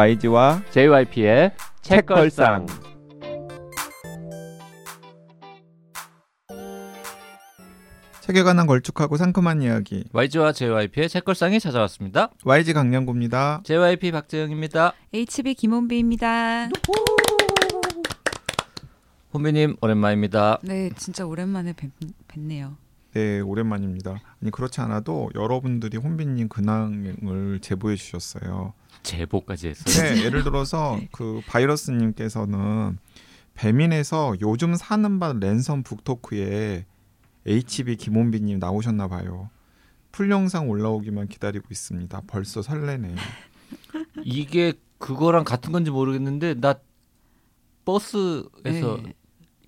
YG와 JYP의 책걸상. 책에 관한 걸쭉하고 상큼한 이야기 YG와 JYP의 책걸상이 찾아왔습니다. YG 강량구입니다. JYP 박재영입니다. HB 김원비입니다. 혼비님 오랜만입니다. 네, 진짜 오랜만에 뵙, 뵙네요. 네 오랜만입니다. 아니 그렇지 않아도 여러분들이 혼비님 근황을 제보해 주셨어요. 제보까지 했어요. 네 예를 들어서 네. 그 바이러스님께서는 배민에서 요즘 사는 바 랜선 북토크에 HB 김원비님 나오셨나 봐요. 풀 영상 올라오기만 기다리고 있습니다. 벌써 설레네. 이게 그거랑 같은 건지 모르겠는데 나 버스에서 네.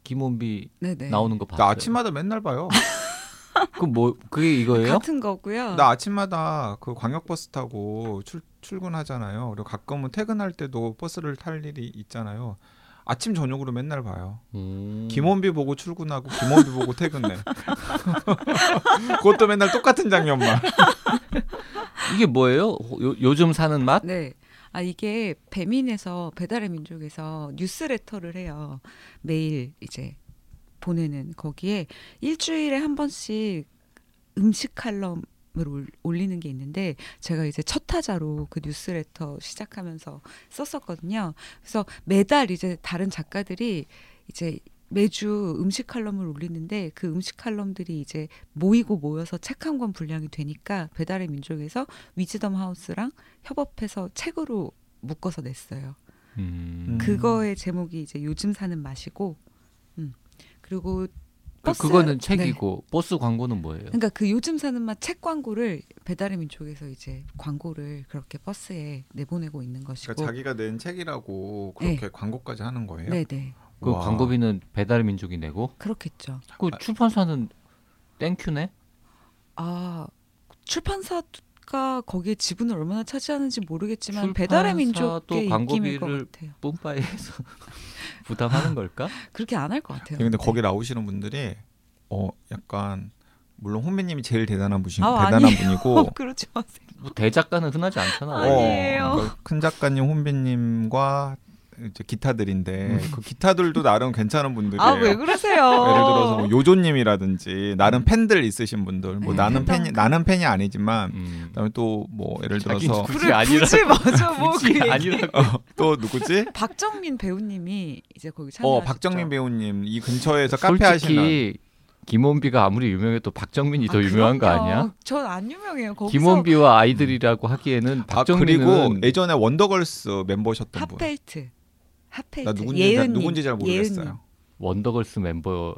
김원비 네, 네. 나오는 거 봤어요. 나 아침마다 맨날 봐요. 그 뭐 그게 이거예요? 같은 거고요. 나 아침마다 그 광역버스 타고 출, 출근하잖아요. 그리고 가끔은 퇴근할 때도 버스를 탈 일이 있잖아요. 아침 저녁으로 맨날 봐요. 음. 김원비 보고 출근하고 김원비 보고 퇴근해. 그것도 맨날 똑같은 장면만. 이게 뭐예요? 요, 요즘 사는 맛? 네. 아 이게 배민에서 배달의 민족에서 뉴스레터를 해요. 매일 이제 보내는 거기에 일주일에 한 번씩 음식 칼럼을 올- 올리는 게 있는데 제가 이제 첫 타자로 그 뉴스레터 시작하면서 썼었거든요. 그래서 매달 이제 다른 작가들이 이제 매주 음식 칼럼을 올리는데 그 음식 칼럼들이 이제 모이고 모여서 책 한 권 분량이 되니까 배달의 민족에서 위즈덤 하우스랑 협업해서 책으로 묶어서 냈어요. 음. 음. 그거의 제목이 이제 요즘 사는 맛이고, 음. 그리고 그, 버스- 그거는 네. 책이고 버스 광고는 뭐예요? 그러니까 그 요즘 사는 맛 책 광고를 배달의 민족에서 이제 광고를 그렇게 버스에 내보내고 있는 것이고, 그러니까 자기가 낸 책이라고 그렇게 광고까지 하는 거예요. 네네 그 와. 광고비는 배달의 민족이 내고 그렇겠죠. 그 출판사는 thank you네. 아 출판사가 거기에 지분을 얼마나 차지하는지 모르겠지만 배달의 것 광고비를 같아요. 뿜빠이에서 부담하는 걸까? 그렇게 안 할 것 같아요. 근데 네. 거기 나오시는 분들이 어 약간 물론 혼배님이 제일 대단한 분이 아, 대단한 아니에요. 분이고 그러지 마세요. 뭐 대작가는 흔하지 않잖아. 아니에요. 그러니까 큰 작가님 혼배님과 이제 기타들인데 음. 그 기타들도 나름 괜찮은 분들이에요. 아 왜 그러세요? 예를 들어서 뭐 요조님이라든지 나름 팬들 있으신 분들 뭐 네, 나는. 팬이 나는 팬이 아니지만 음. 그다음에 또 뭐 예를 들어서 굳이 그래 아니라- 굳이 맞아 뭐 그. 아니라고. 어, 또 누구지? 박정민 배우님이 이제 거기 어 참여하셨죠. 박정민 배우님 이 근처에서 카페 하시는 김원비가 아무리 유명해도 박정민이 더 유명한 거 아니야? 전 안 유명해요. 거기서 김원비와 아이들이라고 하기에는 아 박정민은 그리고 예전에 원더걸스 멤버셨던 분. 핫펠트. 핫펠트. 나 누군지 잘, 예은님. 누군지 잘. 모르겠어요. 원더걸스 멤버도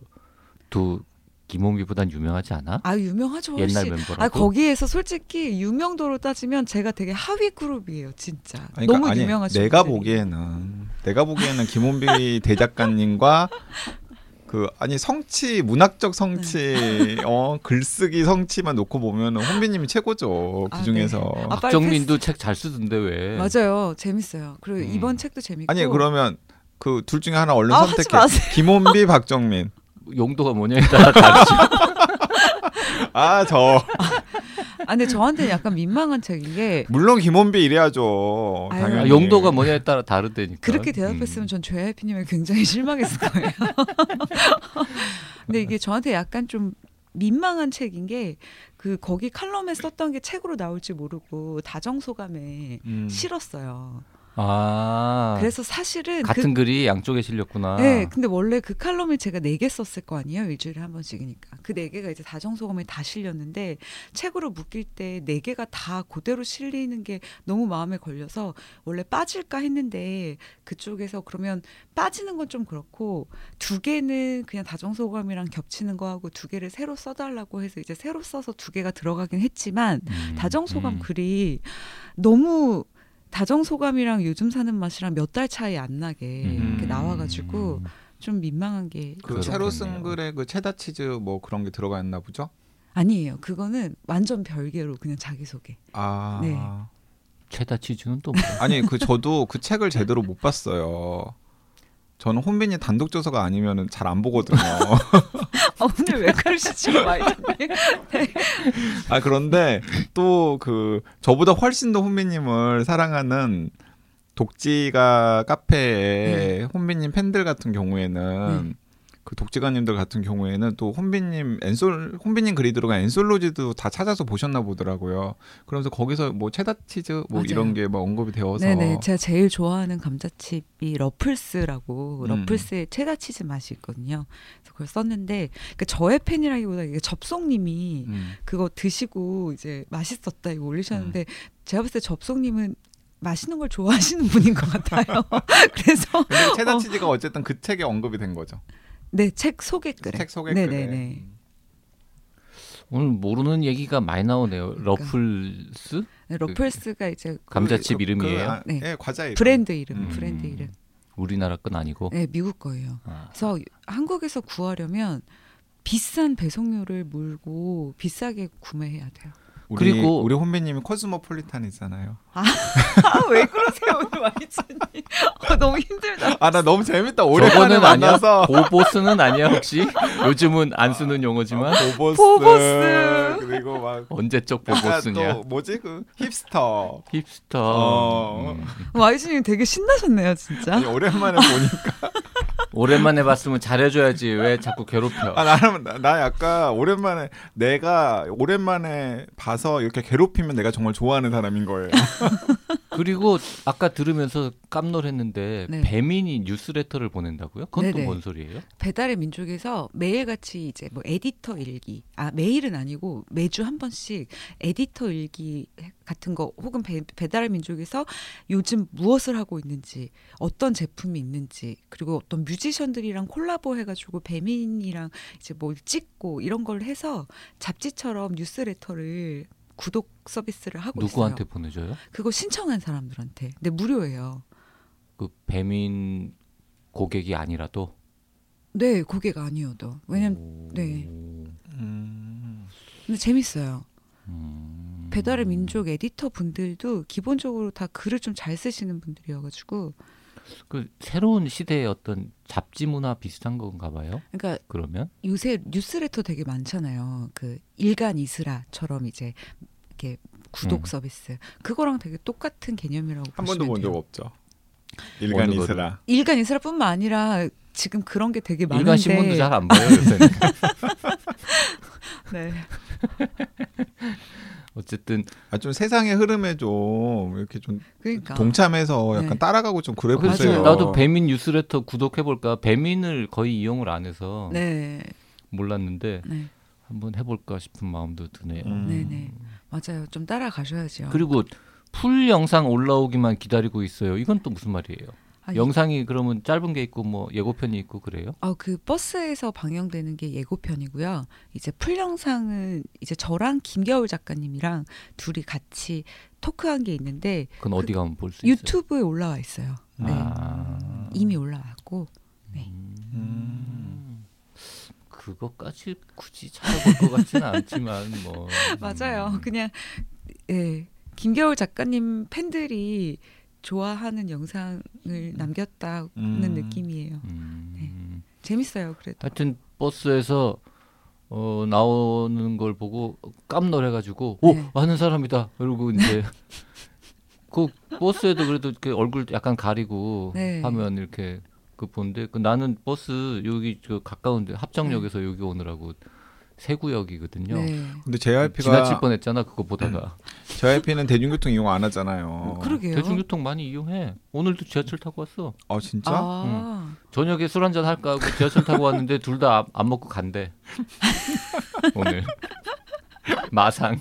김원비보단 유명하지 않아? 아 유명하죠. 옛날 멤버라고. 아 거기에서 솔직히 유명도로 따지면 제가 되게 하위 그룹이에요 진짜 아니, 너무 그러니까 아니, 유명하신 내가 분들이. 보기에는 내가 보기에는 김원비 대작가님과 그 아니 성취 문학적 성취 네. 어 글쓰기 성취만 놓고 보면은 혼비님이 최고죠 아, 그 중에서 네. 아, 빨리 박정민도 책 잘 쓰던데 왜? 맞아요 재밌어요 그리고 음. 이번 책도 재밌고 아니 그러면 그 둘 중에 하나 얼른 아, 선택해 마세요. 김원비 박정민 용도가 뭐냐에 따라 다르지. 아저 아 근데 저한테는 약간 민망한 책인 게 물론 김원비 이래야죠 아유. 당연히 아, 용도가 뭐냐에 따라 다르다니까. 그렇게 대답했으면 음. 전 JYP님을 굉장히 실망했을 거예요 근데 이게 저한테 약간 좀 민망한 책인 게 그 거기 칼럼에 썼던 게 책으로 나올지 모르고 다정 소감에 음. 실었어요 아. 그래서 사실은 그 같은 글이 양쪽에 실렸구나. 네, 근데 원래 그 칼럼을 제가 네 개 썼을 거 아니에요 일주일에 한 번씩이니까 그 네 개가 이제 다정소감에 다 실렸는데 책으로 묶일 때 네 개가 다 그대로 실리는 게 너무 마음에 걸려서 원래 빠질까 했는데 그쪽에서 그러면 빠지는 건 좀 그렇고 두 개는 그냥 다정소감이랑 겹치는 거 하고 두 개를 새로 써달라고 해서 이제 새로 써서 두 개가 들어가긴 했지만 음, 다정소감 음. 글이 너무 다정 소감이랑 요즘 사는 맛이랑 몇 달 차이 안 나게 음. 이렇게 나와가지고 좀 민망한 게 그. 새로 쓴. 글에 그 체다 치즈 뭐 그런 게 들어가 있나 보죠? 아니에요. 그거는 완전 별개로 그냥 자기 소개. 아 네. 체다 치즈는 또 뭐야? 아니 그 저도 그 책을 제대로 못 봤어요. 저는 혼빈이 단독 저서가 아니면은 잘 안 보거든요. 아, 오늘 왜 그러시지 마이님? 아 그런데 또 그 저보다 훨씬 더 혼빈님을 사랑하는 독지가 카페에 네. 혼비님 팬들 같은 경우에는 그 독지가님들 같은 경우에는 또 혼비님 엔솔 혼비님 글이 들어간 엔솔로지도 다 찾아서 보셨나 보더라고요. 그러면서 거기서 뭐 체다 치즈 뭐 맞아요. 이런 게 막 언급이 되어서 네네 제가 제일 좋아하는 감자칩이 러플스라고 음. 러플스의 체다 치즈 맛이 있거든요. 그래서 그걸 썼는데 그 저의 팬이라기보다 이게 접속님이 음. 그거 드시고 이제 맛있었다 이거 올리셨는데 제가 봤을 때 접속님은 맛있는 걸 좋아하시는 분인 것 같아요. 그래서 체다 어. 치즈가 어쨌든 그 책에 언급이 된 거죠. 네 책 소개글에 책 소개글에. 네네네. 오늘 모르는 얘기가 많이 나오네요. 그러니까. 러플스 네, 러플스가 이제 감자칩 그- 이름이에요. 그, 아, 네. 예, 과자 이름. 브랜드 이름 음. 브랜드 이름. 우리나라 건 아니고. 네 미국 거예요. 아, 그래서 한국에서 구하려면 비싼 배송료를 물고 비싸게 구매해야 돼요. 우리, 그리고- 우리 혼비님이 코스모폴리탄 있잖아요. 아왜 그러세요 오늘 와이츠님? 아, 너무 힘들다. 아 나 너무 재밌다. 오랜만에 저거는 아니야. 만나서 보보스는 아니야 혹시? 요즘은 안 쓰는 용어지만 보보스, 보보스. 그리고 막 언제적 보보스냐? 또 뭐지 그 힙스터. 힙스터. 어. 음. 와이츠님 되게 신나셨네요 진짜. 아니, 오랜만에 보니까 오랜만에 봤으면 잘해줘야지 왜 자꾸 괴롭혀? 아 나는 나- 나 약간 오랜만에 내가 오랜만에 봐서 이렇게 괴롭히면 내가 정말 좋아하는 사람인 거예요. 그리고 아까 들으면서 깜놀했는데 네. 배민이 뉴스레터를 보낸다고요? 그건 또. 뭔 소리예요? 배달의 민족에서 매일같이 이제 뭐 에디터 일기 아 매일은 아니고 매주 한 번씩 에디터 일기 같은 거 혹은 배, 배달의 민족에서 요즘 무엇을 하고 있는지 어떤 제품이 있는지 그리고 어떤 뮤지션들이랑 콜라보 해가지고 배민이랑 이제 뭘 찍고 이런 걸 해서 잡지처럼 뉴스레터를 구독 서비스를 하고 누구한테 있어요. 보내줘요? 그거 신청한 사람들한테. 근데 무료예요. 그 배민 고객이 아니라도. 네, 고객 아니어도. 왜냐면 오. 네. 음. 근데 재밌어요. 음. 배달의 민족 에디터 분들도 기본적으로 다 글을 좀 잘 쓰시는 분들이어가지고 그 새로운 시대의 어떤 잡지 문화 비슷한 건가 봐요. 그러니까 그러면 요새 뉴스레터 되게 많잖아요. 그 일간 이스라처럼 이제 이렇게 구독 음. 서비스 그거랑 되게 똑같은 개념이라고 한 보시면 번도 본. 적 없죠. 일간 이스라. 일간 이스라뿐만 아니라 지금 그런 게 되게 많은데 일간 신문도 잘 안 봐요 요새는. 네. 어쨌든 아 좀 세상의 흐름에 좀 이렇게 좀 그러니까 동참해서 약간 네. 따라가고 좀 그래 맞아요. 보세요. 나도 배민 뉴스레터 구독해 볼까. 배민을 거의 이용을 안 해서 네, 몰랐는데 네, 한번 해볼까 싶은 마음도 드네요. 음. 네, 네, 맞아요. 좀 따라가셔야죠. 그리고 full 영상 올라오기만 기다리고 있어요. 이건 또 무슨 말이에요? 아, 이- 영상이 그러면 짧은 게 있고 뭐 예고편이 있고 그래요? 어, 그 버스에서 방영되는 게 예고편이고요. 이제 full 영상은 이제 저랑 김겨울 작가님이랑 둘이 같이 토크한 게 있는데 그건 어디 가면 볼 수 있어요? 유튜브에 올라와 있어요. 네. 아. 이미 올라왔고. 음. 그것까지 굳이 찾아볼 것 같지는 않지만 뭐 맞아요. 음. 그냥 예. 김겨울 작가님 팬들이 좋아하는 영상을 남겼다는 음. 느낌이에요. 음. 재밌어요, 그래도. 하여튼 버스에서 어, 나오는 걸 보고 깜놀해가지고 오 네. 아는 사람이다 이러고 이제 그 버스에도 그래도 이렇게 얼굴 약간 가리고 네. 하면 이렇게 그 보는데 그 나는 버스 여기 저 가까운데 합정역에서 여기 오느라고 세 구역이거든요. 네. 근데 지나칠 JYP가 뻔했잖아 그거 보다가. JYP는 대중교통 이용 안 하잖아요. 그러게요. 대중교통 많이 이용해. 오늘도 지하철 타고 왔어. 아 진짜? 아, 저녁에 술 한잔 할까 하고 지하철 타고 왔는데 둘 다 안 먹고 간대. 오늘. 마상.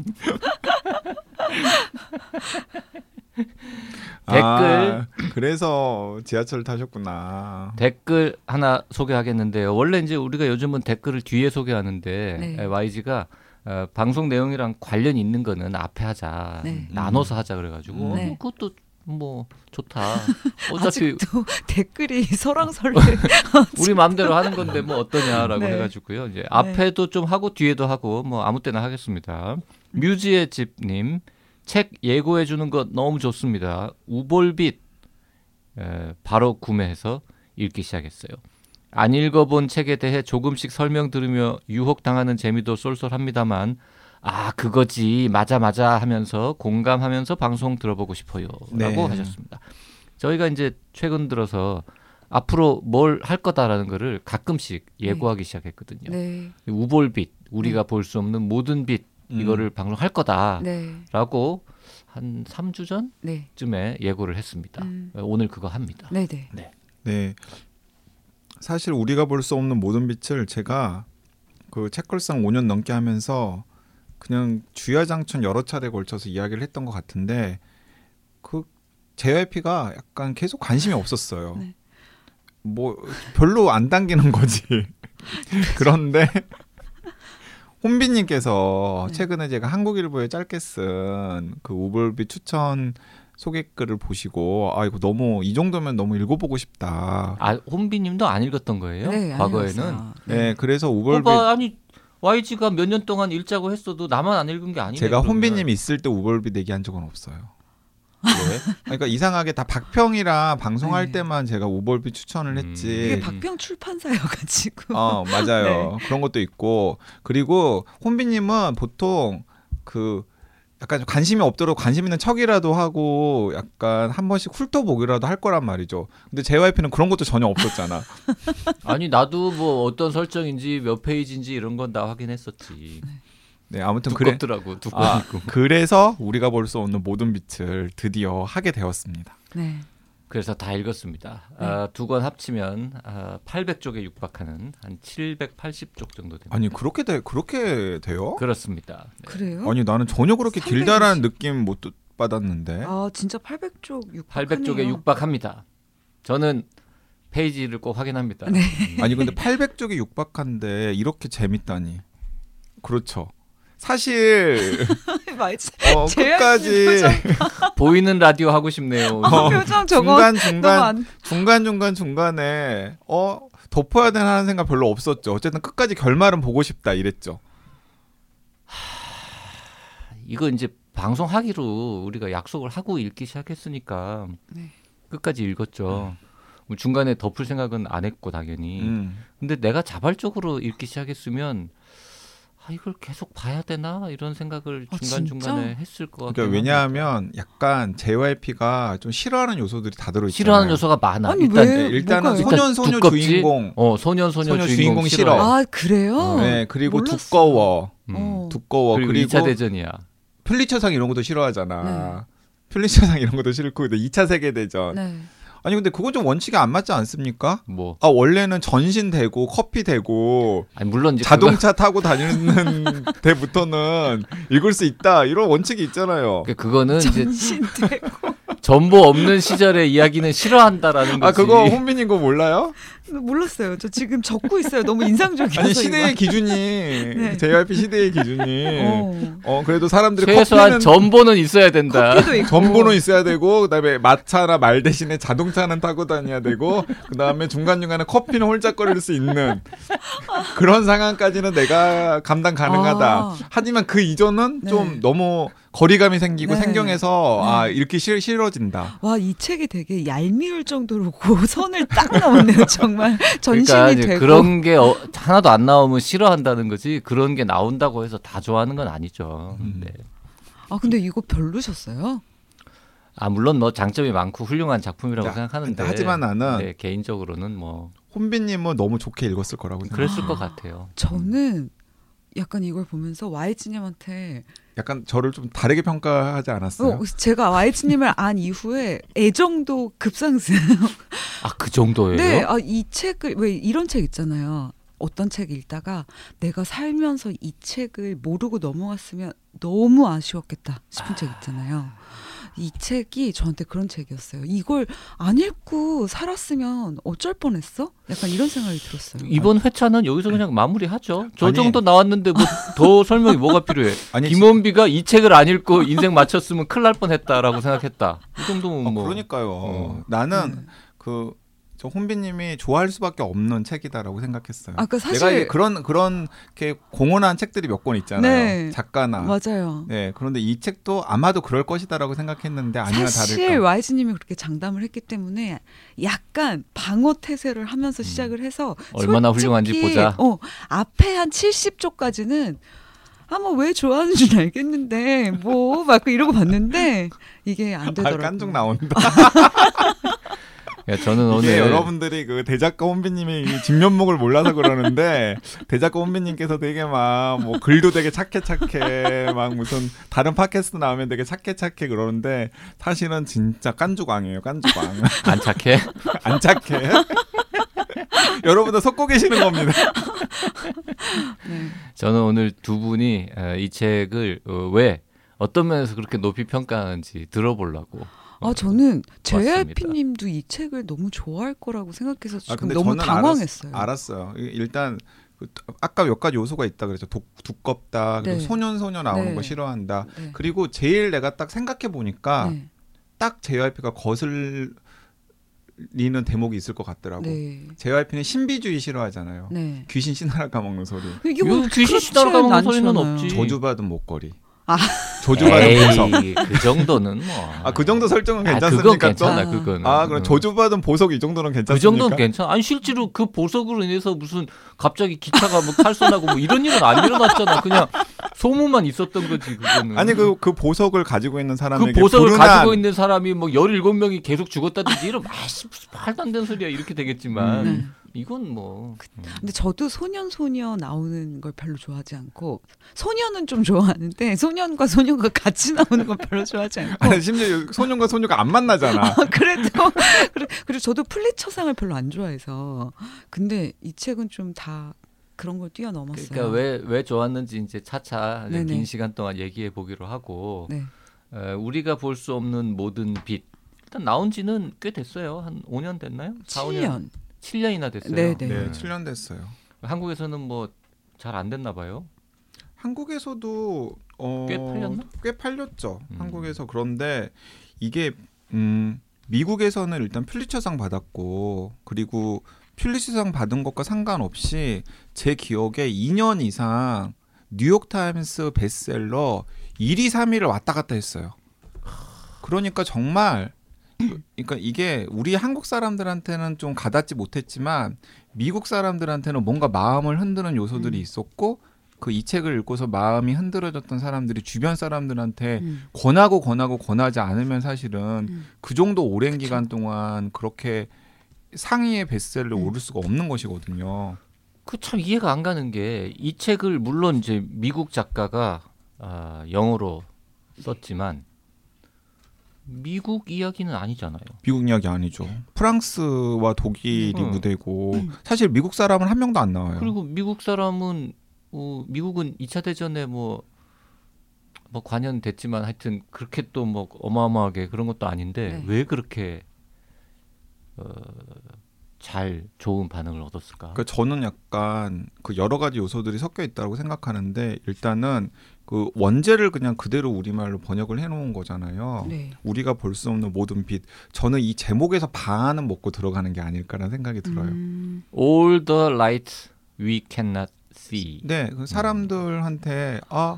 아, 그래서 지하철 타셨구나. 댓글 하나 소개하겠는데요. 원래 이제 우리가 요즘은 댓글을 뒤에 소개하는데 네. YG가 어, 방송 내용이랑 관련 있는 거는 앞에 하자 네. 나눠서 하자 그래가지고 어, 네. 그것도 뭐 좋다. 어차피 아직도 댓글이 설왕설래. 우리 마음대로 하는 건데 뭐 어떠냐라고 네. 해가지고요. 이제 앞에도 좀 하고 뒤에도 하고 뭐 아무 때나 하겠습니다. 뮤지의 집님 책 예고해 주는 거 너무 좋습니다. 우볼빛 에, 바로 구매해서 읽기 시작했어요. 안 읽어본 책에 대해 조금씩 설명 들으며 유혹당하는 재미도 쏠쏠합니다만 아 그거지 맞아 맞아 하면서 공감하면서 방송 들어보고 싶어요라고 네. 하셨습니다. 저희가 이제 최근 들어서 앞으로 뭘 할 거다라는 거를 가끔씩 예고하기 시작했거든요. 네. 우볼빛 우리가 볼 수 없는 모든 빛 음. 이거를 방송할 네. 거다라고 한 3주 네. 전쯤에 예고를 했습니다. 음. 오늘 그거 합니다. 네, 네. 네. 사실 우리가 볼 수 없는 모든 빛을 제가 그 책걸상 5년 넘게 하면서 그냥 주야장천 여러 차례 걸쳐서 이야기를 했던 것 같은데 그 JYP가 약간 계속 관심이 없었어요. 네. 뭐 별로 안 당기는 거지. 그런데 혼비님께서 네. 최근에 제가 한국일보에 짧게 쓴 그 우볼비 추천 소개글을 보시고 아 이거 너무 이 정도면 너무 읽어보고 싶다. 아 혼비님도 안 읽었던 거예요? 네, 안 과거에는 읽었어요. 네, 그래서 우볼비 봐봐 아니 YG가 몇 년 동안 읽자고 했어도 나만 안 읽은 게 아니네. 제가. 혼비님 있을 때 우볼비 내기한 적은 없어요. 왜? 그러니까 이상하게 다 박평이랑 방송할 네. 때만 제가 우볼비 추천을 했지. 이게 음. 박병 출판사여가지고. 어 맞아요. 네. 그런 것도 있고 그리고 혼비님은 보통 그 약간 좀 관심이 없도록 관심 있는 척이라도 하고 약간 한 번씩 훑어보기라도 할 거란 말이죠. 근데 JYP는 그런 것도 전혀 없었잖아. 아니 나도 뭐 어떤 설정인지 몇 페이지인지 이런 건 다 확인했었지. 네 아무튼 그래. 두껍더라고 두꺼워 아, 있고. 그래서 우리가 볼 수 없는 모든 빛을 드디어 하게 되었습니다. 네. 그래서 다 읽었습니다. 네. 아, 두권 합치면 아, 800쪽에 육박하는 한 780쪽 정도 됩니다. 아니 그렇게 돼 그렇게 돼요? 그렇습니다. 네. 그래요? 아니 나는 전혀 그렇게 320. 길다라는 느낌 못 받았는데. 아 진짜 800쪽 6 800쪽에 육박합니다. 저는 페이지를 꼭 확인합니다. 네. 음. 아니 근데 800쪽이 육박한데 이렇게 재밌다니. 그렇죠. 사실. 어, 끝까지. 보이는 라디오 하고 싶네요. 어, 표정 저거 중간 중간 안. 중간 중간 중간에 어 덮어야 되나 하는 생각 별로 없었죠. 어쨌든 끝까지 결말은 보고 싶다 이랬죠. 이거 이제 방송하기로 우리가 약속을 하고 읽기 시작했으니까 네. 끝까지 읽었죠. 뭐 중간에 덮을 생각은 안 했고 당연히. 음. 근데 내가 자발적으로 읽기 시작했으면 아 이걸 계속 봐야 되나 이런 생각을 아, 중간 중간에? 했을 것 같아요. 그러니까 왜냐하면 약간 JYP가 좀 싫어하는 요소들이 다 들어 있잖아요. 싫어하는 요소가 많아. 아니, 일단 왜? 네, 일단은 뭐가요? 소년 소녀 두껍지? 주인공. 어 소년 소녀, 소녀 주인공. 싫어. 아 그래요? 네 그리고 몰랐어. 두꺼워. 음. 어. 두꺼워. 그리고, 그리고, 2차 대전이야. 퓰리처상 이런 것도 싫어하잖아. 네. 퓰리처상 이런 것도 싫고 근데 2차 세계 대전. 네. 아니 근데 그건 좀 원칙에 안 맞지 않습니까? 뭐 아 원래는 전신 되고 커피 되고 아니 물론 이제 자동차 타고 다니는 데부터는 읽을 수 있다 이런 원칙이 있잖아요. 그거, 그거는 이제 전신되고 전보 없는 시절의 이야기는 싫어한다라는 거지. 아 그거 혼빈인 거 몰라요? 몰랐어요. 저 지금 적고 있어요. 너무 인상적이어서. 아니 시대의 이거. 기준이 네. JYP 시대의 기준이 어. 어 그래도 사람들이 최소한 커피는 전보는 있어야 된다. 커피도 있고. 전보는 있어야 되고 그다음에 마차나 말 대신에 자동차는 타고 다녀야 되고 그다음에 중간 중간에 커피는 홀짝거릴 수 있는 그런 상황까지는 내가 감당 가능하다. 아. 하지만 그 이전은 네. 좀 너무 거리감이 생기고 네. 생경해서 네. 아 읽기 싫, 싫어진다. 와, 이 책이 되게 얄미울 정도로 고선을 딱 넘네요. 정말 전신이 그러니까 되고. 그런 게 어, 하나도 안 나오면 싫어한다는 거지 그런 게 나온다고 해서 다 좋아하는 건 아니죠. 음. 네. 아, 근데 이거 별로셨어요? 아 물론 뭐 장점이 많고 훌륭한 작품이라고 야, 생각하는데 근데 하지만 나는 네, 개인적으로는 뭐 혼비님은 너무 좋게 읽었을 거라고 생각. 그랬을 아. 것 같아요. 저는 약간 이걸 보면서 YG님한테 약간 저를 좀 다르게 평가하지 않았어요? 어, 제가 YG님을 안 이후에 애정도 급상승. 아그 정도예요? 네, 아, 이 책을 왜 이런 책 있잖아요. 어떤 책 읽다가 내가 살면서 이 책을 모르고 넘어갔으면 너무 아쉬웠겠다 싶은 책 있잖아요. 이 책이 저한테 그런 책이었어요. 이걸 안 읽고 살았으면 어쩔 뻔했어? 약간 이런 생각이 들었어요. 이번 회차는 여기서 그냥 마무리하죠. 저 아니. 정도 나왔는데 뭐 더 설명이 뭐가 필요해? 아니 김원비가 이 책을 안 읽고 인생 마쳤으면 큰일 날 뻔했다라고 생각했다. 이 정도면 어, 뭐 그러니까요. 어. 나는 네. 그 저 혼비님이 좋아할 수밖에 없는 책이다라고 생각했어요. 아까 내가 이게 사실 그런 그런 이렇게 공헌한 책들이 몇 권 있잖아요. 네. 작가나. 맞아요. 네, 그런데 이 책도 아마도 그럴 것이다라고 생각했는데 아니나 사실 다를까. YG님이 그렇게 장담을 했기 때문에 약간 방어 태세를 하면서 시작을 해서 얼마나 솔직히, 훌륭한지 보자. 어, 앞에 한 70조까지는 아마 왜 좋아하는지 알겠는데 뭐 막 이러고 봤는데 이게 안 아, 되더라고요. 깐족 나온다. 야, 저는 이게 오늘 여러분들이 그 대작가 혼비님의 이 진면목을 몰라서 그러는데 대작가 혼비님께서 되게 막 뭐 글도 되게 착해 착해 막 무슨 다른 팟캐스트 나오면 되게 착해 착해 그러는데 사실은 진짜 깐주광이에요 깐주광 안 착해. 안 착해 여러분들 속고 계시는 겁니다 네. 저는 오늘 두 분이 에, 이 책을 어, 왜 어떤 면에서 그렇게 높이 평가하는지 들어보려고. 아 저는. JYP님도 이 책을 너무 좋아할 거라고 생각해서 지금 아 너무 당황했어요. 알았, 이- 일단 그 아까 몇 가지 요소가 있다 그랬죠 독, 두껍다 그리고 네. 소년 소녀 나오는 네. 거 싫어한다 네. 그리고 제일 내가 딱 생각해 보니까 네. 딱 JYP가 거슬 리는 대목이 있을 것 같더라고. 네. JYP는 신비주의 싫어하잖아요. 네. 귀신 신하라 까먹는 소리. 이게 뭐 귀신 시다로 가먹는 소리는. 없지. 저주받은 목걸이. 아. 저주받은 보석. 그 정도는 뭐. 아 그 정도 설정은 아, 괜찮습니까? 그건 좀? 괜찮아. 좀? 그거는. 아 그럼 음. 저주받은 보석 이 정도는 괜찮습니까? 그 정도는 괜찮아. 아니 실제로 그 보석으로 인해서 무슨 갑자기 기차가 뭐 탈선하고 뭐 이런 일은 안 일어났잖아. 그냥 소문만 있었던 거지 그거는. 아니 그 그 보석을 가지고 있는 사람에게 그 보석을 불운한- 가지고 있는 사람이 뭐 17명이 계속 죽었다든지 이런 말도 안 되는 소리야 이렇게 되겠지만 네. 이건 뭐 근데 저도 소년 소녀 나오는 걸 별로 좋아하지 않고 소년은 좀 좋아하는데 소년과 소녀가 같이 나오는 건 별로 좋아하지 않고 아니, 심지어 소년과 소녀가 안 만나잖아. 그래도 그래- 그리고 저도 플리처상을 별로 안 좋아해서 근데 이 책은 좀 다 그런 걸 뛰어넘었어요. 그러니까 왜 왜 좋았는지 이제 차차 이제 네네. 긴 시간 동안 얘기해 보기로 하고 네. 에, 우리가 볼 수 없는 모든 빛 일단 나온 지는 꽤 됐어요. 한 5년 됐나요? 4, 5년. 7년. 7년이나 됐어요. 네, 네, 네. 7년 됐어요. 한국에서는 뭐 잘 안 됐나 봐요. 한국에서도 어, 꽤 팔렸나? 꽤 팔렸죠. 음. 한국에서 그런데 이게 음, 미국에서는 일단 퓰리처상 받았고 그리고 퓰리처상 받은 것과 상관없이 제 기억에 2년 이상 뉴욕 타임스 베스트셀러 1위, 3위를 왔다 갔다 했어요. 그러니까 정말 그러니까 이게 우리 한국 사람들한테는 좀 가닿지 못했지만 미국 사람들한테는 뭔가 마음을 흔드는 요소들이 음. 있었고 그 이 책을 읽고서 마음이 흔들어졌던 사람들이 주변 사람들한테 음. 권하고 권하고 권하지 않으면 사실은 음. 그 정도 오랜 기간 동안 그렇게 상위의 베스트셀러에 음. 오를 수가 없는 것이거든요. 그 참 이해가 안 가는 게 이 책을 물론 이제 미국 작가가 아, 영어로 썼지만 미국 이야기는 아니잖아요. 미국 이야기 아니죠. 프랑스와 독일이 음. 무대고 사실 미국 사람은 한 명도 안 나와요. 그리고 미국 사람은 어, 미국은 2차 대전에 뭐, 뭐 관여됐지만 하여튼 그렇게 또 뭐 어마어마하게 그런 것도 아닌데 네. 왜 그렇게 어, 잘 좋은 반응을 얻었을까? 그러니까 저는 약간 그 여러 가지 요소들이 섞여 있다고 생각하는데 일단은 그 원제를 그냥 그대로 우리말로 번역을 해놓은 거잖아요. 네. 우리가 볼 수 없는 모든 빛. 저는 이 제목에서 반은 먹고 들어가는 게 아닐까라는 생각이 들어요. 음. All the light we cannot see. 네, 그 사람들한테 아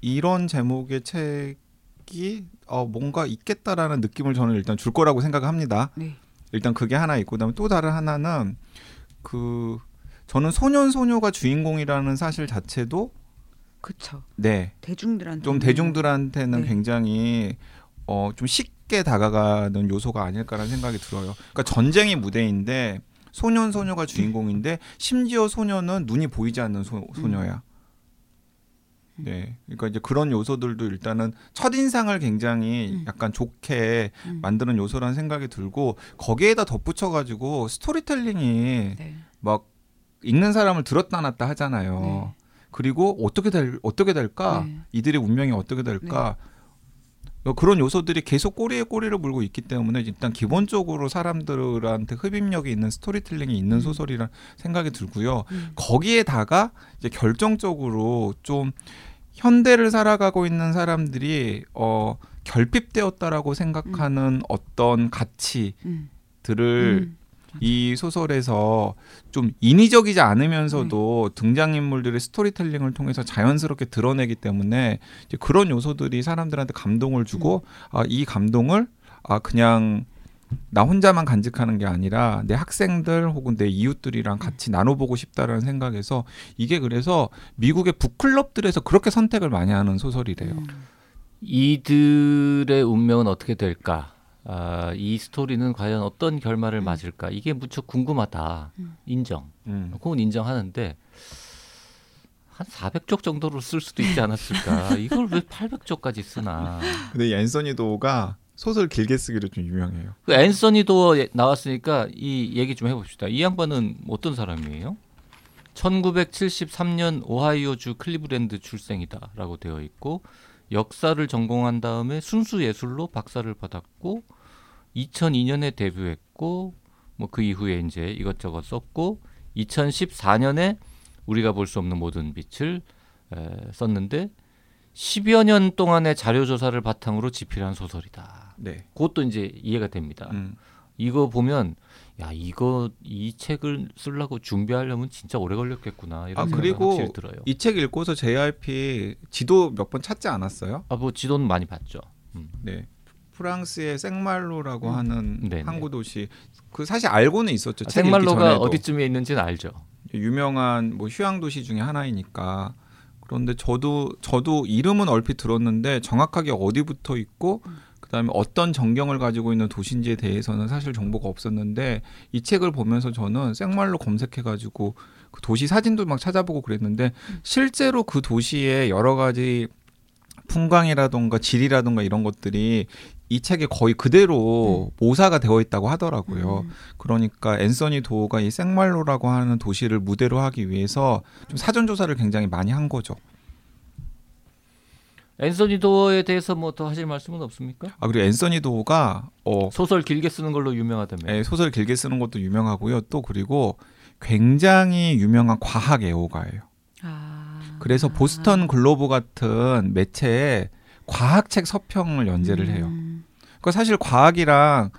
이런 제목의 책이 어, 뭔가 있겠다라는 느낌을 저는 일단 줄 거라고 생각합니다. 네. 일단 그게 하나 있고 그다음에 또 다른 하나는 그 저는 소년 소녀가 주인공이라는 사실 자체도 그쵸. 네, 대중들한테 좀 대중들한테는 네. 굉장히 어, 좀 쉽게 다가가는 요소가 아닐까라는 생각이 들어요. 그러니까 전쟁이 무대인데 소년 소녀가 주인공인데 심지어 소녀는 눈이 보이지 않는 소, 소녀야. 네, 그러니까 이제 그런 요소들도 일단은 첫 인상을 굉장히 음. 약간 좋게 음. 만드는 요소라는 생각이 들고 거기에다 덧붙여 가지고 스토리텔링이 네. 막 읽는 사람을 들었다 놨다 하잖아요. 네. 그리고 어떻게 될 어떻게 될까? 네. 이들의 운명이 어떻게 될까? 어, 그런 요소들이 계속 꼬리에 꼬리를 물고 있기 때문에 일단 기본적으로 사람들한테 흡입력이 있는 스토리텔링이 있는 음. 소설이란 생각이 들고요. 음. 거기에다가 이제 결정적으로 좀 현대를 살아가고 있는 사람들이 어 결핍되었다라고 생각하는 어떤 가치들을 음. 음. 이 소설에서 좀 인위적이지 않으면서도 네. 등장인물들의 스토리텔링을 통해서 자연스럽게 드러내기 때문에 이제 그런 요소들이 사람들한테 감동을 주고 음. 아, 이 감동을 아 그냥 나 혼자만 간직하는 게 아니라 내 학생들 혹은 내 이웃들이랑 같이 나눠보고 싶다라는 생각에서 이게 그래서 미국의 북클럽들에서 그렇게 선택을 많이 하는 소설이래요. 음. 이들의 운명은 어떻게 될까? 아, 이 스토리는 과연 어떤 결말을 음. 맞을까? 이게 무척 궁금하다. 음. 인정. 음. 그건 인정하는데 한 400쪽 정도로 쓸 수도 있지 않았을까? 이걸 왜 800쪽까지 쓰나? 근데 이 앤서니 도가 소설 길게 쓰기로 좀 유명해요. 그 앤서니도 예- 나왔으니까 이 얘기 좀 해봅시다. 이 양반은 어떤 사람이에요? 1973년 오하이오주 클리브랜드 출생이다라고 되어 있고 역사를 전공한 다음에 순수 예술로 박사를 받았고 2002년에 데뷔했고 뭐 그 이후에 이제 이것저것 썼고 2014년에 우리가 볼 수 없는 모든 빛을 에, 썼는데 10여 년 동안의 자료 조사를 바탕으로 집필한 소설이다. 네. 그것도 이제 이해가 됩니다. 음. 이거 보면 야 이거 이 책을 쓰려고 준비하려면 진짜 오래 걸렸겠구나 이런 아, 생각이 그리고 확실히 들어요. 이 책 읽고서 JRP 지도 몇 번 찾지 않았어요? 아뭐 지도는 많이 봤죠. 음. 네. 프랑스의 생말로라고 음. 하는 네네. 항구 도시. 그 사실 알고는 있었죠. 아, 생말로가. 어디쯤에 있는지는 알죠. 유명한 뭐 휴양 도시 중에 하나이니까. 그런데 저도 저도 이름은 얼핏 들었는데 정확하게 어디 붙어 있고 그다음에 어떤 전경을 가지고 있는 도시인지에 대해서는 사실 정보가 없었는데 이 책을 보면서 저는 생말로 검색해 가지고 그 도시 사진도 막 찾아보고 그랬는데 실제로 그 도시의 여러 가지 풍광이라던가 질이라던가 이런 것들이 이 책에 거의 그대로 모사가 되어 있다고 하더라고요. 음. 그러니까 앤서니 도어가 이 생말로라고 하는 도시를 무대로 하기 위해서 좀 사전 조사를 굉장히 많이 한 거죠. 앤서니 도어에 대해서 뭐 더 하실 말씀은 없습니까? 아 그리고 앤서니 도어가 어 소설 길게 쓰는 걸로 유명하다며. 예, 소설 길게 쓰는 것도 유명하고요. 또 그리고 굉장히 유명한 과학 애호가예요. 아. 그래서 보스턴 글로브 같은 매체에 과학책 서평을 연재를 해요. 음. 그 사실 과학이랑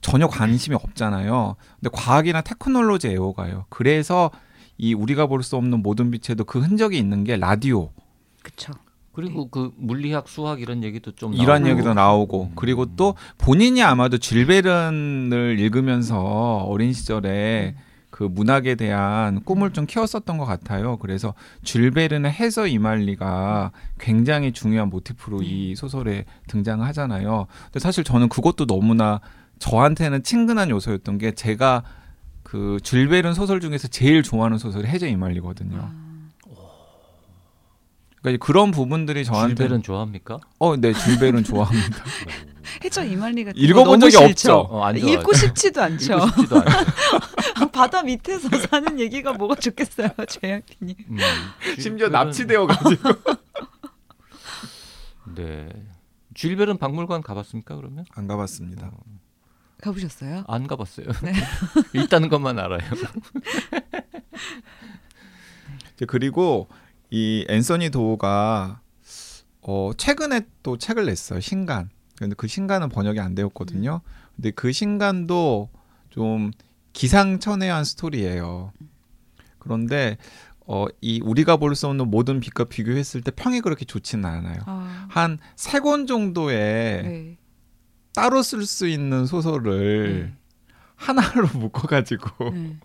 전혀 관심이 없잖아요. 근데 과학이나 테크놀로지 애호가예요. 그래서 이 우리가 볼 수 없는 모든 빛에도 그 흔적이 있는 게 라디오 그쵸. 그리고 그 물리학, 수학 이런 얘기도 좀 이런 나오고. 얘기도 나오고 그리고 또 본인이 아마도 쥘 베른을 읽으면서 어린 시절에 그 문학에 대한 꿈을 좀 키웠었던 것 같아요. 그래서 줄베른의 해서 이말리가 굉장히 중요한 모티프로 이 소설에 등장하잖아요. 근데 사실 저는 그것도 너무나 저한테는 친근한 요소였던 게 제가 그 줄베른 소설 중에서 제일 좋아하는 소설이 해저 이말리거든요. 아. 그러니까 그런 부분들이 저한테 줄벨은 좋아합니까? 어, 네, 줄베른 좋아합니다. 해저 이말리가 읽어본 적이 없죠. 어. 읽고 싶지도 않죠. 읽고 싶지도. 바다 밑에서 사는 얘기가 뭐가 좋겠어요, 최양피님. 음, 심지어 줄벨은- 납치되어 가지고 네. 줄벨은 박물관 가봤습니까? 그러면 안 가봤습니다. 가보셨어요? 안 가봤어요. 네. 있다는 것만 알아요. 그리고 이 앤서니 도어가 어 최근에 또 책을 냈어요. 신간. 근데 그 신간은 번역이 안 되었거든요. 근데 그 신간도 좀 기상천외한 스토리예요. 그런데 어 이 우리가 볼 수 없는 모든 빛과 비교했을 때 평이 그렇게 좋지는 않아요. 아, 한세 권 정도의 네. 따로 쓸 수 있는 소설을 네. 하나로 묶어가지고 네.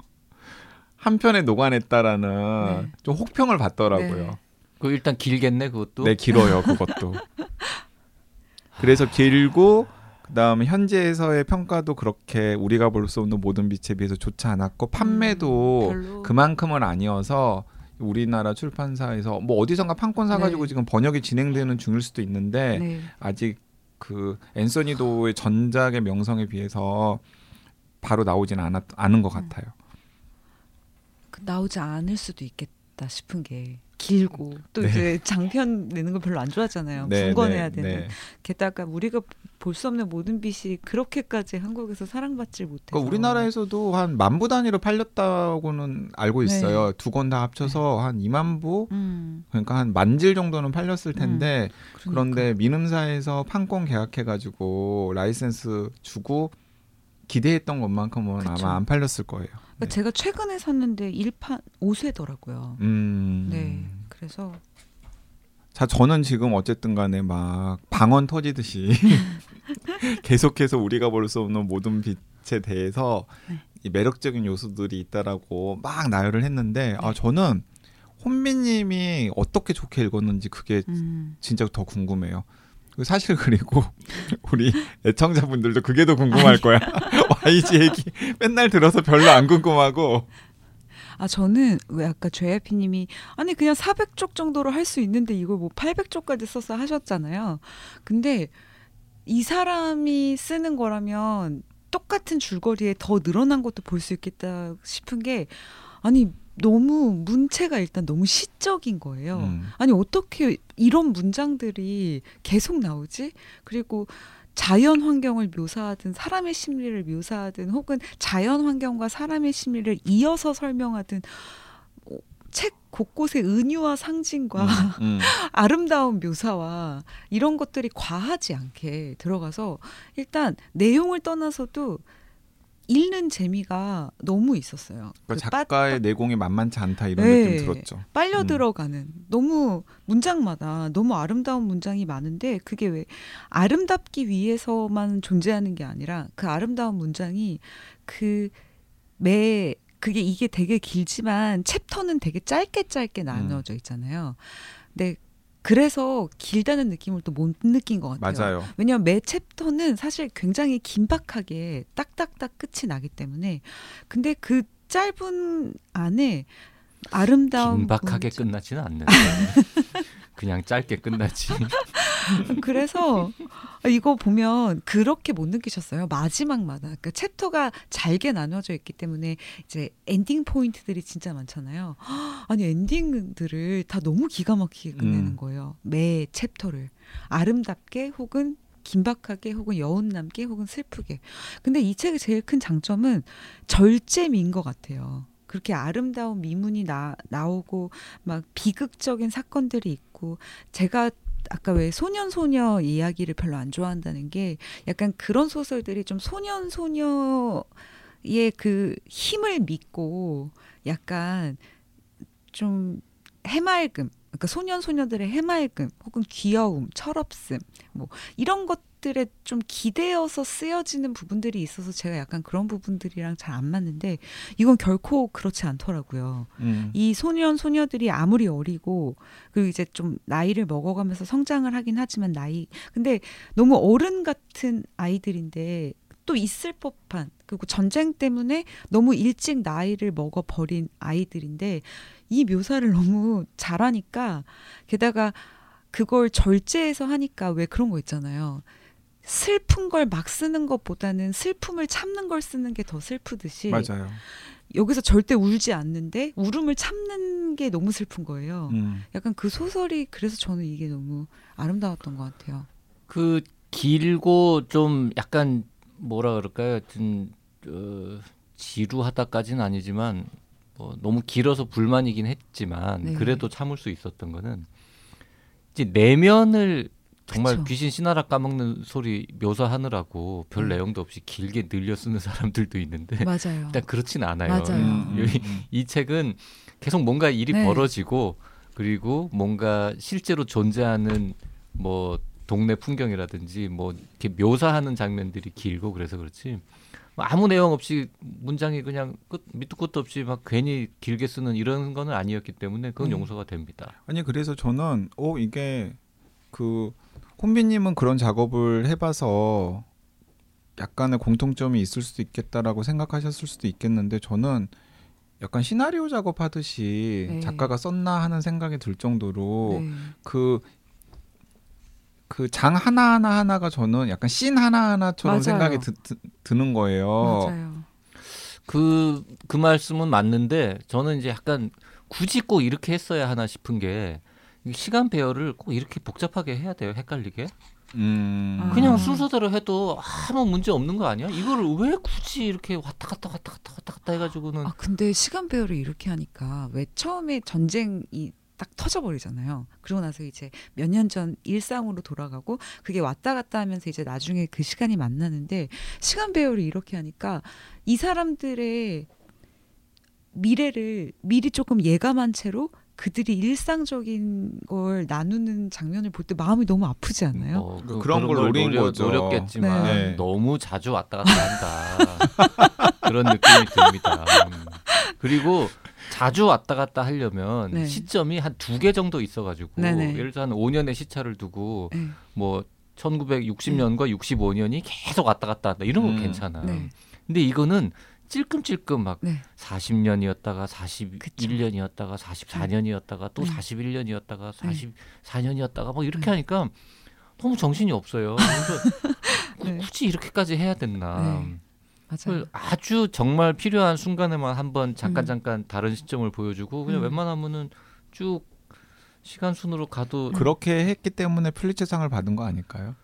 한 편에 녹아냈다라는 네. 좀 혹평을 받더라고요. 네. 그 일단 길겠네 그것도. 네, 길어요 그것도. 그래서 길고 그다음에 현재에서의 평가도 그렇게 우리가 볼 수 없는 모든 빛에 비해서 좋지 않았고 판매도 음. 그만큼은 아니어서 우리나라 출판사에서 뭐 어디선가 판권 사가지고 네. 지금 번역이 진행되는 중일 수도 있는데 네. 아직 그 앤서니 도의 전작의 명성에 비해서 바로 나오지는 않았, 않은 것 음. 같아요. 그 나오지 않을 수도 있겠다 싶은 게 길고 또 네. 이제 장편 내는 거 별로 안 좋아하잖아요. 네, 분권해야 네, 되는. 네. 게다가 우리가 볼 수 없는 모든 빛이 그렇게까지 한국에서 사랑받질 못해서. 그러니까 우리나라에서도 한 만 부 단위로 팔렸다고는 알고 있어요. 두 권 다 합쳐서 한 2만 부 음, 그러니까 한 만질 정도는 팔렸을 텐데 그러니까. 그런데 민음사에서 판권 계약해가지고 라이센스 주고 기대했던 것만큼은 그쵸. 아마 안 팔렸을 거예요. 그러니까 네. 제가 최근에 샀는데 일판 5쇄더라고요. 음. 네. 그래서 자 저는 지금 어쨌든 간에 막 방언 터지듯이 계속해서 우리가 볼 수 없는 모든 빛에 대해서 네. 이 매력적인 요소들이 있다라고 막 나열을 했는데 아 네. 저는 혼비님이 어떻게 좋게 읽었는지 그게 음. 진짜 더 궁금해요. 그 사실 그리고 우리 애청자분들도 그게 더 궁금할 거야. YG 얘기 맨날 들어서 별로 안 궁금하고. 아 저는 왜 아까 죄아피 님이 아니 그냥 400쪽 정도로 할 수 있는데 이걸 뭐 800쪽까지 써서 하셨잖아요. 근데 이 사람이 쓰는 거라면 똑같은 줄거리에 더 늘어난 것도 볼 수 있겠다 싶은 게 아니 너무 문체가 일단 너무 시적인 거예요. 음. 아니 어떻게 이런 문장들이 계속 나오지? 그리고 자연 환경을 묘사하든 사람의 심리를 묘사하든 혹은 자연 환경과 사람의 심리를 이어서 설명하든 어, 책 곳곳에 은유와 상징과 음. 아름다운 묘사와 이런 것들이 과하지 않게 들어가서 일단 내용을 떠나서도 읽는 재미가 너무 있었어요. 그러니까 그 작가의 내공이 만만치 않다 이런 네. 느낌 들었죠. 빨려 음. 들어가는 너무 문장마다 너무 아름다운 문장이 많은데 그게 왜 아름답기 위해서만 존재하는 게 아니라 그 아름다운 문장이 그 매 그게 이게 되게 길지만 챕터는 되게 짧게 짧게 나눠져 있잖아요. 근데 그래서 길다는 느낌을 또 못 느낀 것 같아요. 맞아요. 왜냐하면 매 챕터는 사실 굉장히 긴박하게 딱딱딱 끝이 나기 때문에 근데 그 짧은 안에 아름다운 긴박하게 끝나지는 않는데 그냥 짧게 끝나지. 그래서 이거 보면 그렇게 못 느끼셨어요? 마지막마다. 그러니까 챕터가 잘게 나눠져 있기 때문에 이제 엔딩 포인트들이 진짜 많잖아요. 아니 엔딩들을 다 너무 기가 막히게 끝내는 음. 거예요. 매 챕터를. 아름답게 혹은 긴박하게 혹은 여운 남게 혹은 슬프게. 근데 이 책의 제일 큰 장점은 절제미인 것 같아요. 그렇게 아름다운 미문이 나, 나오고 막 비극적인 사건들이 있고 제가 아까 왜 소년 소녀 이야기를 별로 안 좋아한다는 게 약간 그런 소설들이 좀 소년 소녀의 그 힘을 믿고 약간 좀 해맑음 그러니까 소년 소녀들의 해맑음 혹은 귀여움 철없음 뭐 이런 것 들에 좀 기대어서 쓰여지는 부분들이 있어서 제가 약간 그런 부분들이랑 잘 안 맞는데 이건 결코 그렇지 않더라고요. 음. 이 소년 소녀들이 아무리 어리고 그리고 이제 좀 나이를 먹어가면서 성장을 하긴 하지만 나이 근데 너무 어른 같은 아이들인데 또 있을 법한 그리고 전쟁 때문에 너무 일찍 나이를 먹어 버린 아이들인데 이 묘사를 너무 잘하니까 게다가 그걸 절제해서 하니까 왜 그런 거 있잖아요. 슬픈 걸 막 쓰는 것보다는 슬픔을 참는 걸 쓰는 게 더 슬프듯이 맞아요. 여기서 절대 울지 않는데 울음을 참는 게 너무 슬픈 거예요. 음. 약간 그 소설이 그래서 저는 이게 너무 아름다웠던 것 같아요. 그 길고 좀 약간 뭐라 그럴까요? 하여튼 어, 지루하다까지는 아니지만 뭐 너무 길어서 불만이긴 했지만 네. 그래도 참을 수 있었던 거는 이제 내면을 정말 그쵸. 귀신 씨나라 까먹는 소리 묘사하느라고 별 네. 내용도 없이 길게 늘려 쓰는 사람들도 있는데 맞아요. 일단 그렇진 않아요. 맞아요. 음, 여기 음. 이 책은 계속 뭔가 일이 네. 벌어지고 그리고 뭔가 실제로 존재하는 뭐 동네 풍경이라든지 뭐 이렇게 묘사하는 장면들이 길고 그래서 그렇지 뭐 아무 내용 없이 문장이 그냥 끝 밑도 끝도 없이 막 괜히 길게 쓰는 이런 거는 아니었기 때문에 그건 네. 용서가 됩니다. 아니 그래서 저는 어 이게 그 혼비님은 그런 작업을 해봐서 약간의 공통점이 있을 수도 있겠다라고 생각하셨을 수도 있겠는데 저는 약간 시나리오 작업하듯이 네. 작가가 썼나 하는 생각이 들 정도로 네. 그 그장 하나 하나 하나가 저는 약간 씬 하나 하나처럼 맞아요. 생각이 드, 드, 는 거예요. 맞아요. 그, 그 말씀은 맞는데 저는 이제 약간 굳이 꼭 이렇게 했어야 하나 싶은 게 시간 배열을 꼭 이렇게 복잡하게 해야 돼요. 헷갈리게. 음. 아. 그냥 순서대로 해도 아무 문제 없는 거 아니야? 이거를 왜 굳이 이렇게 왔다 갔다 왔다 갔다 왔다 갔다 해가지고는 아 근데 시간 배열을 이렇게 하니까 왜 처음에 전쟁이 딱 터져버리잖아요. 그러고 나서 이제 몇 년 전 일상으로 돌아가고 그게 왔다 갔다 하면서 이제 나중에 그 시간이 만나는데 시간 배열을 이렇게 하니까 이 사람들의 미래를 미리 조금 예감한 채로 그들이 일상적인 걸 나누는 장면을 볼 때 마음이 너무 아프지 않아요? 어, 그, 그런 걸 노린 노려, 거죠. 노렸겠지만 네. 너무 자주 왔다 갔다 한다 그런 느낌이 듭니다. 음. 그리고 자주 왔다 갔다 하려면 네. 시점이 한 두 개 정도 있어가지고 네네. 예를 들어 한 5년의 시차를 두고 네. 뭐 1960년과 65년이 계속 왔다 갔다 한다 이런 거 음. 괜찮아. 네. 근데 이거는 찔끔찔끔 막 네. 40년이었다가 41년이었다가 44년이었다가 또 네. 41년이었다가 44년이었다가 뭐 이렇게 하니까 너무 정신이 없어요. 그래서 네. 굳이 이렇게까지 해야 됐나? 네. 맞아요. 그걸 아주 정말 필요한 순간에만 한번 잠깐 음. 잠깐 다른 시점을 보여주고 그냥 음. 웬만하면은 쭉 시간 순으로 가도 그렇게 했기 때문에 플리츠상을 받은 거 아닐까요?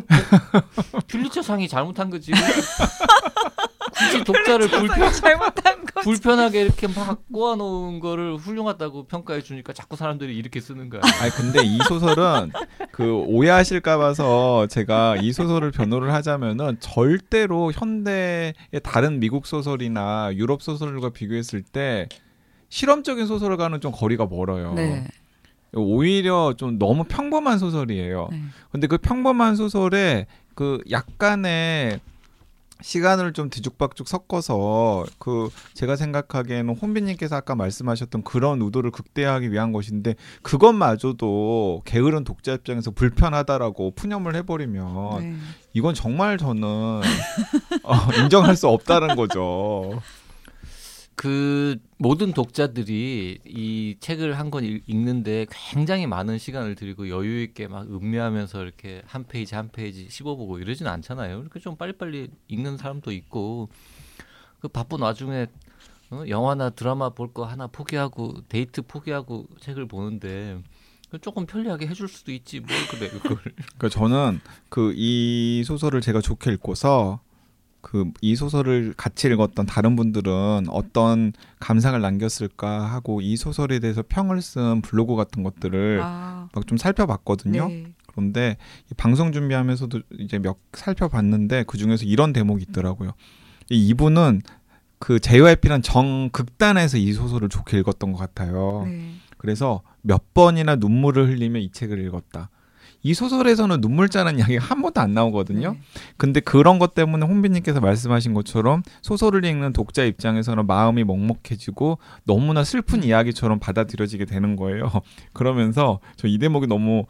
그걸 퓰리처 상이 잘못한 거지. 굳이 독자를 불편 잘못한 거. 불편하게 이렇게 막 꼬아놓은 거를 훌륭하다고 평가해 주니까 자꾸 사람들이 이렇게 쓰는 거야. 아니 근데 이 소설은 그 오해하실까 봐서 제가 이 소설을 변호를 하자면은 절대로 현대의 다른 미국 소설이나 유럽 소설과 비교했을 때 실험적인 소설과는 좀 거리가 멀어요. 네. 오히려 좀 너무 평범한 소설이에요. 네. 근데 그 평범한 소설에 그 약간의 시간을 좀 뒤죽박죽 섞어서 그 제가 생각하기에는 혼비님께서 아까 말씀하셨던 그런 의도를 극대화하기 위한 것인데 그것마저도 게으른 독자 입장에서 불편하다라고 푸념을 해버리면 네. 이건 정말 저는 어, 인정할 수 없다는 거죠. 그 모든 독자들이 이 책을 한 권 읽는데 굉장히 많은 시간을 들이고 여유 있게 막 음미하면서 이렇게 한 페이지 한 페이지 씹어보고 이러진 않잖아요. 이렇게 좀 빨리빨리 읽는 사람도 있고 그 바쁜 와중에 어? 영화나 드라마 볼 거 하나 포기하고 데이트 포기하고 책을 보는데 조금 편리하게 해줄 수도 있지 뭘 그래 그걸. 그러니까 저는 그 이 소설을 제가 좋게 읽고서 그 이 소설을 같이 읽었던 다른 분들은 어떤 감상을 남겼을까 하고 이 소설에 대해서 평을 쓴 블로그 같은 것들을 아, 막좀 살펴봤거든요. 네. 그런데 이 방송 준비하면서도 이제 몇 살펴봤는데 그 중에서 이런 대목이 있더라고요. 이 이분은 그 JYP란 정 극단에서 이 소설을 좋게 읽었던 것 같아요. 네. 그래서 몇 번이나 눈물을 흘리며 이 책을 읽었다. 이 소설에서는 눈물 자는 이야기가 한 번도 안 나오거든요. 네. 근데 그런 것 때문에 혼비님께서 말씀하신 것처럼 소설을 읽는 독자 입장에서는 마음이 먹먹해지고 너무나 슬픈 이야기처럼 받아들여지게 되는 거예요. 그러면서 저 이 대목이 너무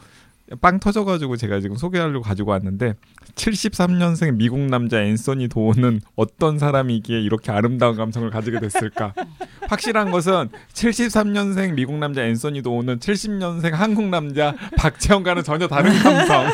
빵 터져가지고 제가 지금 소개하려고 가지고 왔는데 73년생 미국 남자 앤서니 도어는 어떤 사람이기에 이렇게 아름다운 감성을 가지게 됐을까? 확실한 것은 73년생 미국 남자 앤서니 도어는 70년생 한국 남자 박재현과는 전혀 다른 감성.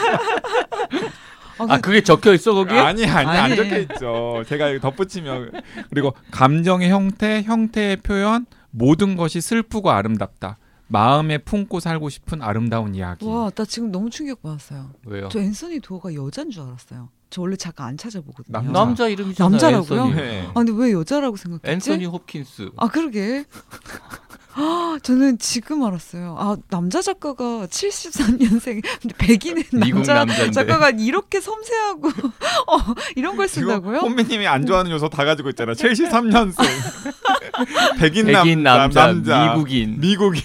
아, 아 그게 적혀 있어 거기? 아니 아니 안 아니. 적혀 있죠. 제가 이거 덧붙이면 그리고 감정의 형태, 형태의 표현 모든 것이 슬프고 아름답다. 마음에 품고 살고 싶은 아름다운 이야기. 와, 나 지금 너무 충격 받았어요. 왜요? 저 앤서니 도어가 여잔 줄 알았어요. 저 원래 잠깐 안 찾아보거든요. 남자. 남자 이름이잖아. 남자라고요? 앤서니. 네. 아, 근데 왜 여자라고 생각했지? 앤서니 홉킨스. 아, 그러게. 아, 저는 지금 알았어요. 아, 남자 작가가 73년생, 근데 백인의 남자 남자인데. 작가가 이렇게 섬세하고 어, 이런 걸 쓴다고요? 혼미님이 안 좋아하는 요소 다 가지고 있잖아. 73년생 백인, 백인 남자, 남자, 미국인. 네. 미국인.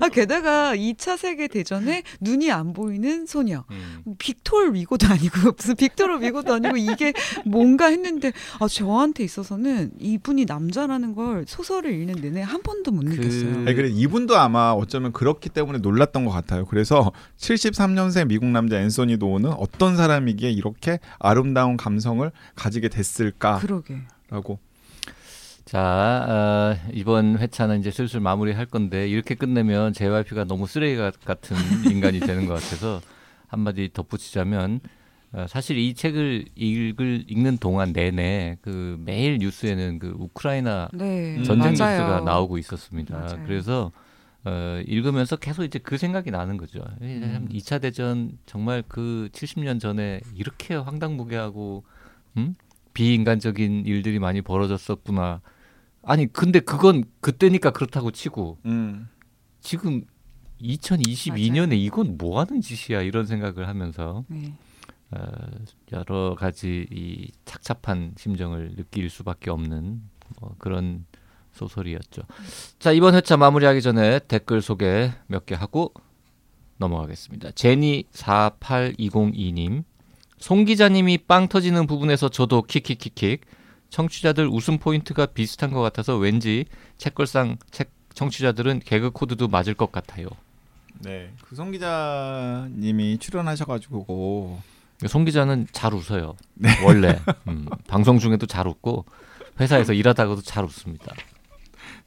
아, 게다가 2차 세계 대전에 눈이 안 보이는 소녀. 음. 빅토르 위고도 아니고 무슨 빅토르 위고도 아니고 이게 뭔가 했는데 아 저한테 있어서는 이분이 남자라는 걸 소설을 읽는 내내 한 번도 못 그- 느꼈어요. 아니, 그래 이분도 아마 어쩌면 그렇기 때문에 놀랐던 것 같아요. 그래서 73년생 미국 남자 앤소니 도어는 어떤 사람이기에 이렇게 아름다운 감성을 가지게 됐을까 라고. 그러게. 자 어, 이번 회차는 이제 슬슬 마무리할 건데 이렇게 끝내면 JYP가 너무 쓰레기 같- 같은 인간이 되는 것 같아서 한마디 덧붙이자면 어, 사실 이 책을 읽을 읽는 동안 내내 그 매일 뉴스에는 그 우크라이나 네. 음, 전쟁 맞아요. 뉴스가 나오고 있었습니다. 맞아요. 그래서 어, 읽으면서 계속 이제 그 생각이 나는 거죠. 음. 2차 대전 정말 그 70년 전에 이렇게 황당무계하고 음? 비인간적인 일들이 많이 벌어졌었구나. 아니 근데 그건 그때니까 그렇다고 치고 음. 지금 2022년에 이건 뭐 하는 짓이야 이런 생각을 하면서 네. 어, 여러 가지 이 착잡한 심정을 느낄 수밖에 없는 뭐 그런 소설이었죠. 자 이번 회차 마무리하기 전에 댓글 소개 몇 개 하고 넘어가겠습니다. 제니 48202님 송 기자님이 빵 터지는 부분에서 저도 킥킥킥킥 청취자들 웃음 포인트가 비슷한 것 같아서 왠지 책걸상 책 청취자들은 개그 코드도 맞을 것 같아요. 네, 그송 기자님이 출연하셔가지고 송 기자는 잘 웃어요. 원래 음, 방송 중에도 잘 웃고 회사에서 일하다가도 잘 웃습니다.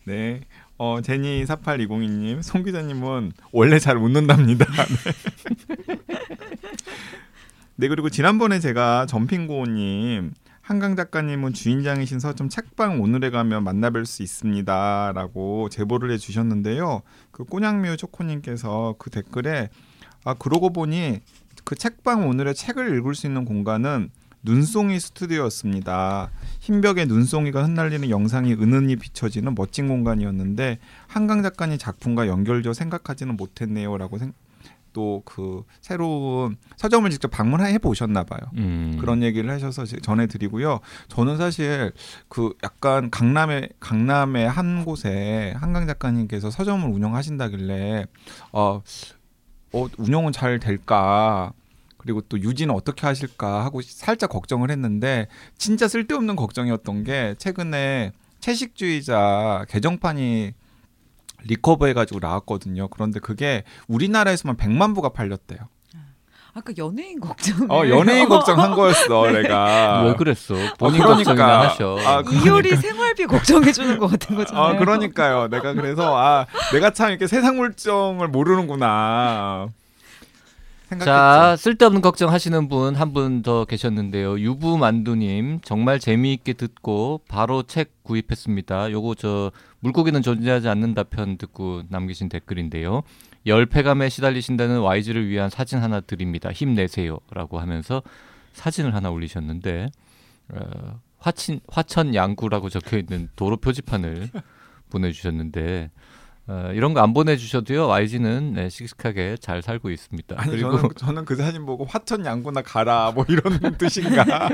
네, 어, 제니 48202님, 송 기자님은 원래 잘 웃는답니다. 네. 네, 그리고 지난번에 제가 점핑고님 한강 작가님은 주인장이신 서점 책방 오늘에 가면 만나뵐 수 있습니다라고 제보를 해주셨는데요. 그 꼬냥미우 초코님께서 그 댓글에 아 그러고 보니 그 책방 오늘의 책을 읽을 수 있는 공간은 눈송이 스튜디오였습니다. 흰 벽에 눈송이가 흩날리는 영상이 은은히 비춰지는 멋진 공간이었는데 한강 작가님 작품과 연결져 생각하지는 못했네요라고 생, 또그 새로운 서점을 직접 방문해 보셨나 봐요. 음. 그런 얘기를 하셔서 전해 드리고요. 저는 사실 그 약간 강남에 강남의 한 곳에 한강 작가님께서 서점을 운영하신다길래 어, 어 운영은 잘 될까? 그리고 또 유지는 어떻게 하실까 하고 살짝 걱정을 했는데 진짜 쓸데없는 걱정이었던 게 최근에 채식주의자 개정판이 리커버 해가지고 나왔거든요. 그런데 그게 우리나라에서만 100만 부가 팔렸대요. 아까 연예인 걱정. 어 연예인 걱정한 거였어 네. 내가. 왜 그랬어? 본인 그러니까. 걱정이나 하셔. 아, 이효리 생활비 걱정해 주는 것 같은 거잖아요. 아 그러니까요. 내가 그래서 아 내가 참 이렇게 세상 물정을 모르는구나. 생각했죠. 자 쓸데없는 걱정 하시는 분 한 분 더 계셨는데요. 유부 만두님 정말 재미있게 듣고 바로 책 구입했습니다. 요거 저 물고기는 존재하지 않는다 편 듣고 남기신 댓글인데요. 열패감에 시달리신다는 YG를 위한 사진 하나 드립니다. 힘내세요라고 하면서 사진을 하나 올리셨는데 어, 화친 화천 양구라고 적혀 있는 도로 표지판을 보내주셨는데 어, 이런 거 안 보내주셔도요 YG는 네, 씩씩하게 잘 살고 있습니다. 아니 그리고 저는 저는 그 사진 보고 화천 양구나 가라 뭐 이런 뜻인가.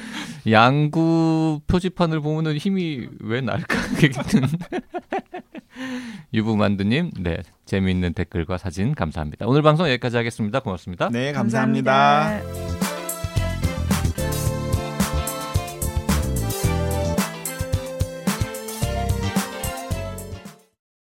양구 표지판을 보면은 힘이 왜 날까? 유부만두님, 네 재미있는 댓글과 사진 감사합니다. 오늘 방송 여기까지 하겠습니다. 고맙습니다. 네 감사합니다. 감사합니다.